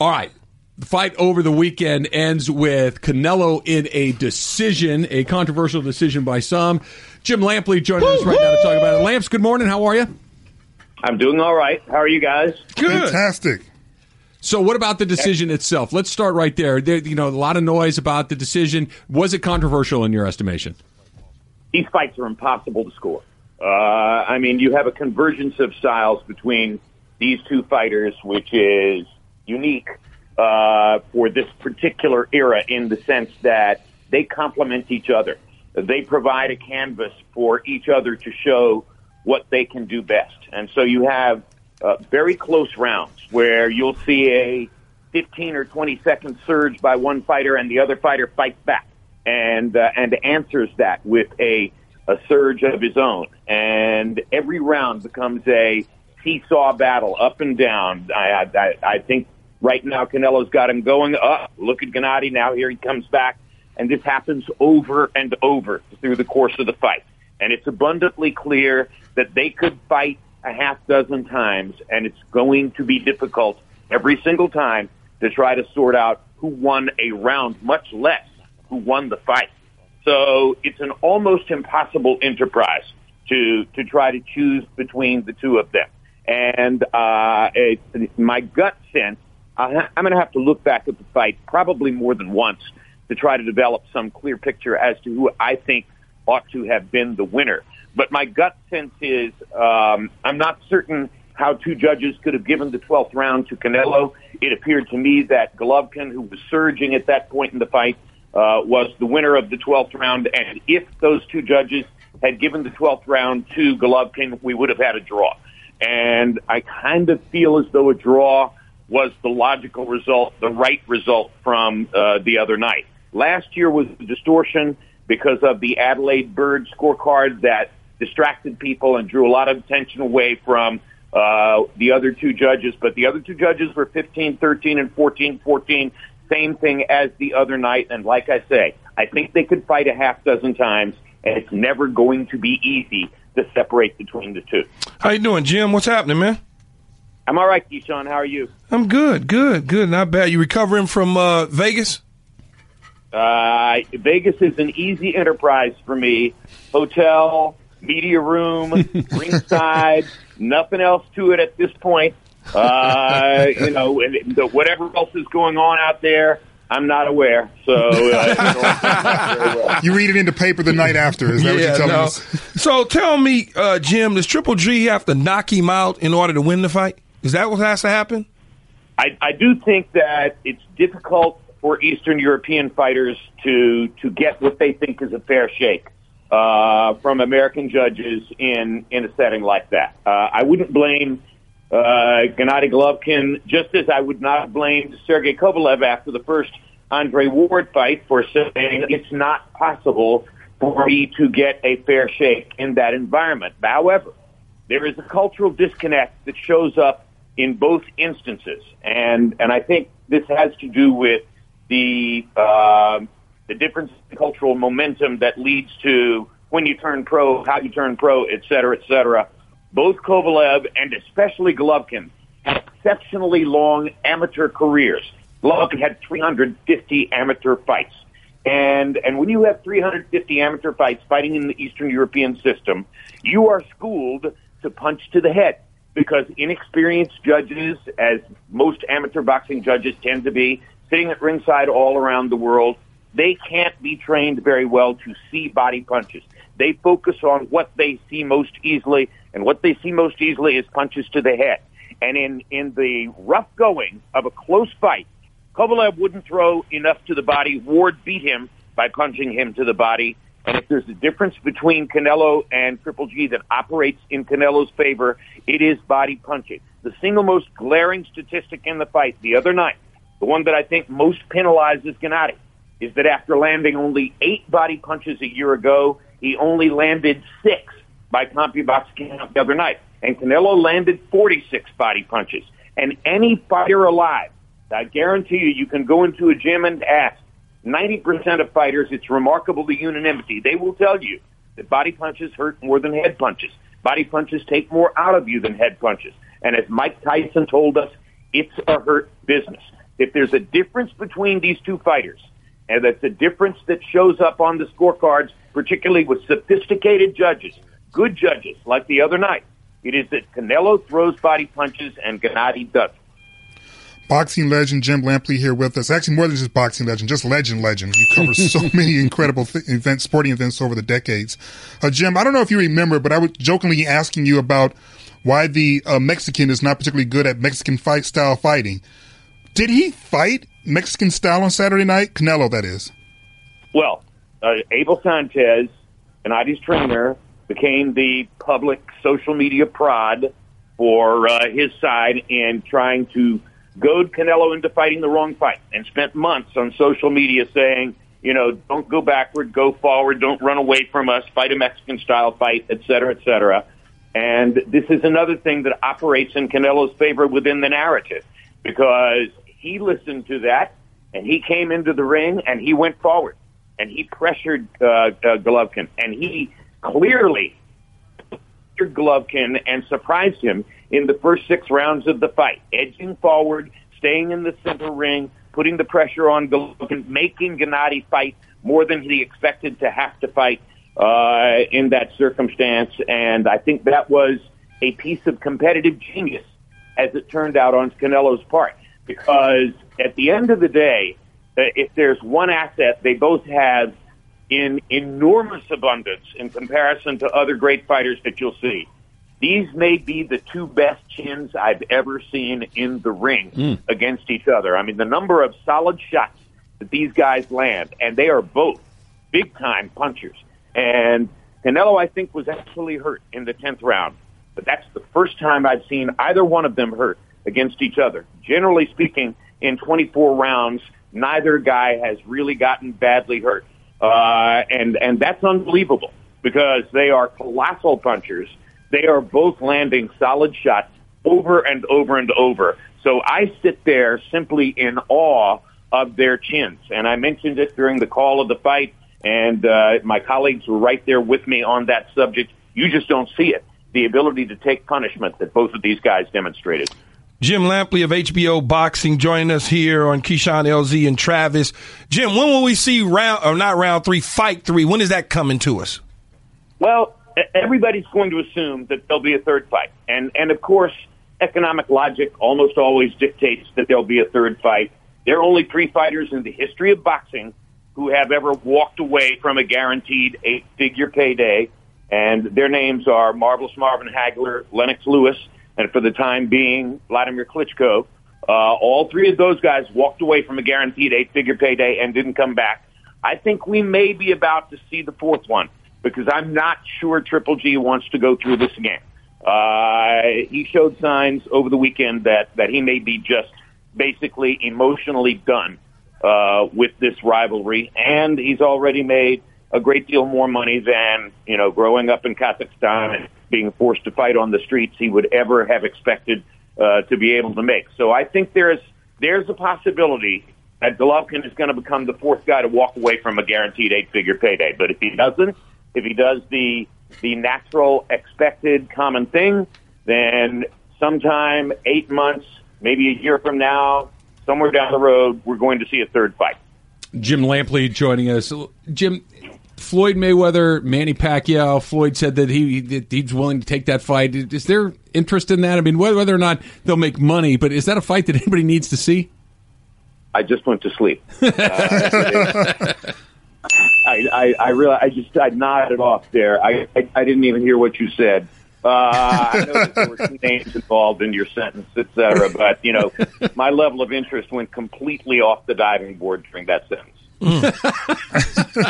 All right. The fight over the weekend ends with Canelo in a decision, a controversial decision by some. Jim Lampley joining us right now to talk about it. Lamps, good morning. How are you? I'm doing all right. How are you guys? Good. Fantastic. So, what about the decision itself? Let's start right there. there. You know, a lot of noise about the decision. Was it controversial in your estimation? These fights are impossible to score. Uh, I mean, you have a convergence of styles between these two fighters, which is unique uh, for this particular era in the sense that they complement each other. They provide a canvas for each other to show what they can do best. And so you have uh, very close rounds where you'll see a 15 or 20 second surge by one fighter and the other fighter fights back and uh, and answers that with a a surge of his own. And every round becomes a seesaw battle up and down. I, I, I think right now Canelo's got him going up. Look at Gennady now. Here he comes back. And this happens over and over through the course of the fight. And it's abundantly clear that they could fight a half dozen times, and it's going to be difficult every single time to try to sort out who won a round, much less who won the fight. So it's an almost impossible enterprise to to try to choose between the two of them. And uh, it, my gut sense, I'm going to have to look back at the fight probably more than once to try to develop some clear picture as to who I think ought to have been the winner. But my gut sense is um, I'm not certain how two judges could have given the 12th round to Canelo. It appeared to me that Golovkin, who was surging at that point in the fight, uh, was the winner of the 12th round. And if those two judges had given the 12th round to Golovkin, we would have had a draw. And I kind of feel as though a draw was the logical result, the right result from uh, the other night. Last year was the distortion because of the Adalaide Byrd scorecard that distracted people and drew a lot of attention away from uh, the other two judges. But the other two judges were 15, 13, and 14, 14. Same thing as the other night. And like I say, I think they could fight a half dozen times, and it's never going to be easy to separate between the two. How you doing, Jim? What's happening, man? I'm all right, Keyshawn. How are you? I'm good, good, good. Not bad. You recovering from uh, Vegas? Uh, Vegas is an easy enterprise for me. Hotel, media room, ringside, nothing else to it at this point. Uh, you know, and the, whatever else is going on out there, I'm not aware. So uh, you, know, you, read it in the paper the night after. Is that yeah, what you're telling no. us? So tell me, uh, Jim, does Triple G have to knock him out in order to win the fight? Is that what has to happen? I, I do think that it's difficult for Eastern European fighters to to get what they think is a fair shake uh, from American judges in in a setting like that. Uh, I wouldn't blame uh, Gennady Golovkin, just as I would not blame Sergey Kovalev after the first Andre Ward fight for saying it's not possible for me to get a fair shake in that environment. However, there is a cultural disconnect that shows up in both instances, and and I think this has to do with the uh, the difference in cultural momentum that leads to when you turn pro, how you turn pro, et cetera, et cetera. Both Kovalev and especially Golovkin had exceptionally long amateur careers. Golovkin had 350 amateur fights. And, and when you have 350 amateur fights fighting in the Eastern European system, you are schooled to punch to the head because inexperienced judges, as most amateur boxing judges tend to be, sitting at ringside all around the world, they can't be trained very well to see body punches. They focus on what they see most easily, and what they see most easily is punches to the head. And in, in the rough going of a close fight, Kovalev wouldn't throw enough to the body. Ward beat him by punching him to the body. And if there's a difference between Canelo and Triple G that operates in Canelo's favor, it is body punching. The single most glaring statistic in the fight the other night, the one that I think most penalizes Gennady, is that after landing only eight body punches a year ago, he only landed six by CompuBox count the other night. And Canelo landed 46 body punches. And any fighter alive, I guarantee you, you can go into a gym and ask 90% of fighters, it's remarkable the unanimity. They will tell you that body punches hurt more than head punches. Body punches take more out of you than head punches. And as Mike Tyson told us, it's a hurt business. if there's a difference between these two fighters, and that's a difference that shows up on the scorecards, particularly with sophisticated judges, good judges like the other night, it is that Canelo throws body punches and Gennady doesn't. Boxing legend Jim Lampley here with us. Actually, more than just boxing legend, just legend legend. You cover so many incredible th- events, sporting events over the decades. Uh, Jim, I don't know if you remember, but I was jokingly asking you about why the uh, Mexican is not particularly good at Mexican fight style fighting. Did he fight Mexican style on Saturday night? Canelo, that is. Well, uh, Abel Sanchez, Gennady's trainer, became the public social media prod for uh, his side in trying to goad Canelo into fighting the wrong fight and spent months on social media saying, you know, don't go backward, go forward, don't run away from us, fight a Mexican style fight, et cetera, et cetera. And this is another thing that operates in Canelo's favor within the narrative because he listened to that and he came into the ring and he went forward and he pressured uh, uh, Golovkin and he clearly Golovkin and surprised him in the first six rounds of the fight, edging forward, staying in the center ring, putting the pressure on Golovkin, making Gennady fight more than he expected to have to fight uh, in that circumstance. And I think that was a piece of competitive genius, as it turned out on Canelo's part, because at the end of the day, uh, if there's one asset they both have in enormous abundance in comparison to other great fighters that you'll see. These may be the two best chins I've ever seen in the ring mm. against each other. I mean, the number of solid shots that these guys land, and they are both big time punchers. And Canelo, I think, was actually hurt in the 10th round, but that's the first time I've seen either one of them hurt against each other. Generally speaking, in 24 rounds, neither guy has really gotten badly hurt. Uh, and, and that's unbelievable because they are colossal punchers. They are both landing solid shots over and over and over. So I sit there simply in awe of their chins. And I mentioned it during the call of the fight, and uh, my colleagues were right there with me on that subject. You just don't see it. The ability to take punishment that both of these guys demonstrated. Jim Lampley of HBO Boxing joining us here on Keyshawn LZ and Travis. Jim, when will we see round or not round three, fight three? When is that coming to us? Well, everybody's going to assume that there'll be a third fight, and and of course, economic logic almost always dictates that there'll be a third fight. There are only three fighters in the history of boxing who have ever walked away from a guaranteed eight-figure payday, and their names are Marvelous Marvin Hagler, Lennox Lewis and for the time being, Vladimir Klitschko. Uh, all three of those guys walked away from a guaranteed eight-figure payday and didn't come back. I think we may be about to see the fourth one because I'm not sure Triple G wants to go through this again. Uh, he showed signs over the weekend that, that he may be just basically emotionally done uh, with this rivalry, and he's already made a great deal more money than you know growing up in Kazakhstan and being forced to fight on the streets he would ever have expected uh, to be able to make. So I think there's there's a possibility that Golovkin is going to become the fourth guy to walk away from a guaranteed eight-figure payday. But if he doesn't, if he does the the natural, expected, common thing, then sometime eight months, maybe a year from now, somewhere down the road, we're going to see a third fight. Jim Lampley joining us. Jim, Floyd Mayweather, Manny Pacquiao. Floyd said that he that he's willing to take that fight. Is there interest in that? I mean, whether or not they'll make money, but is that a fight that anybody needs to see? I just went to sleep. Uh, I, I, I really, I just, I nodded off there. I, I, I didn't even hear what you said. Uh, I know that there were two names involved in your sentence, et cetera, but you know, my level of interest went completely off the diving board during that sentence. Mm.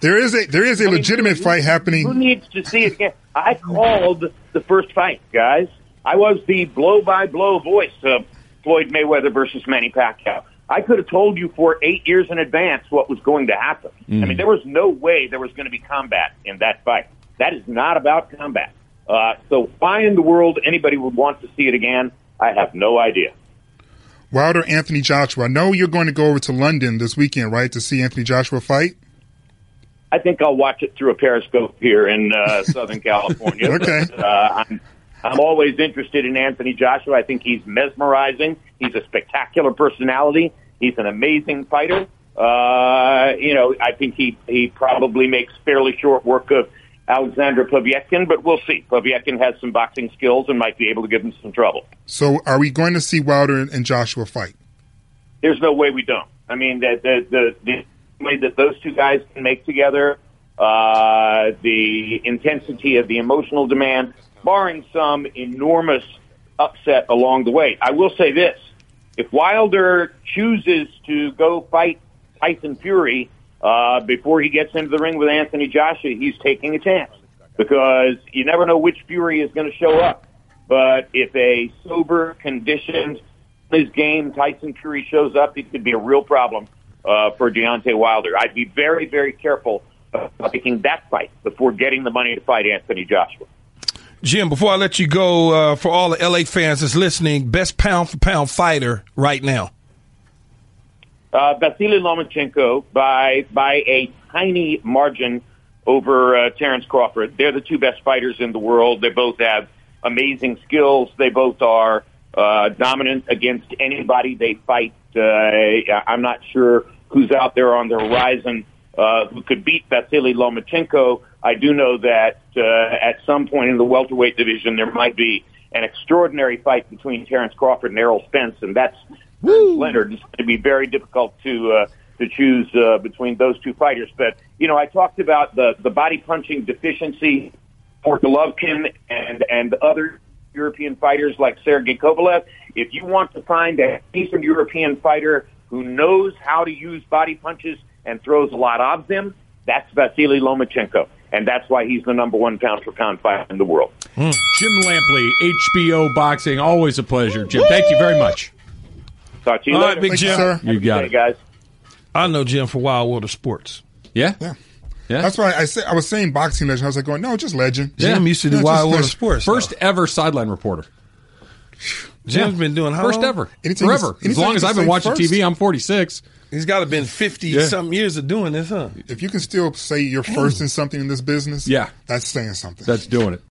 there is a there is a I mean, legitimate who, fight happening. Who needs to see it again? I called the first fight, guys. I was the blow by blow voice of Floyd Mayweather versus Manny Pacquiao. I could have told you for eight years in advance what was going to happen. Mm. I mean, there was no way there was going to be combat in that fight. That is not about combat. Uh, so why in the world anybody would want to see it again? I have no idea. Wilder Anthony Joshua. I know you're going to go over to London this weekend, right, to see Anthony Joshua fight? I think I'll watch it through a periscope here in uh, Southern California. okay. But, uh, I'm, I'm always interested in Anthony Joshua. I think he's mesmerizing. He's a spectacular personality. He's an amazing fighter. Uh, you know, I think he he probably makes fairly short work of Alexander Povetkin, but we'll see. Povetkin has some boxing skills and might be able to give him some trouble. So, are we going to see Wilder and Joshua fight? There's no way we don't. I mean, the the the, the that those two guys can make together, uh, the intensity of the emotional demand, barring some enormous upset along the way. I will say this: if Wilder chooses to go fight Tyson Fury uh, before he gets into the ring with Anthony Joshua, he's taking a chance because you never know which Fury is going to show up. But if a sober, conditioned, his game Tyson Fury shows up, it could be a real problem uh, for Deontay Wilder. I'd be very, very careful about taking that fight before getting the money to fight Anthony Joshua. Jim, before I let you go, uh, for all the LA fans that's listening, best pound for pound fighter right now. Uh, Vasily Lomachenko by by a tiny margin over uh, Terence Crawford. They're the two best fighters in the world. They both have amazing skills. They both are uh, dominant against anybody they fight. Uh, I'm not sure who's out there on the horizon uh, who could beat Vasily Lomachenko. I do know that uh, at some point in the welterweight division there might be an extraordinary fight between Terence Crawford and Errol Spence, and that's Woo! Leonard. It's going to be very difficult to uh, to choose uh, between those two fighters. But you know, I talked about the the body punching deficiency for Golovkin and and other European fighters like Sergey Kovalev. If you want to find a Eastern European fighter who knows how to use body punches and throws a lot of them, that's Vasily Lomachenko. And that's why he's the number one pound for pound fighter in the world. Mm. Jim Lampley, HBO Boxing. Always a pleasure, Jim. Thank you very much. Talk to you All later. right, Big Thank you, Jim. sir. You got Hey, it. guys. I know Jim for Wide World of Sports. Yeah? Yeah. Yeah. That's why I said I was saying boxing legend. I was like going, no, just legend. Yeah. Jim used to do Yeah, Wild just World of. Sports. First though. ever sideline reporter. Jim's been doing how First long? ever. Anything Forever. you- As long as I've been watching first. TV, I'm 46. He's got to been 50 Yeah. something years of doing this, huh? If you can still say you're first in something in this business, Yeah. that's saying something. That's doing it.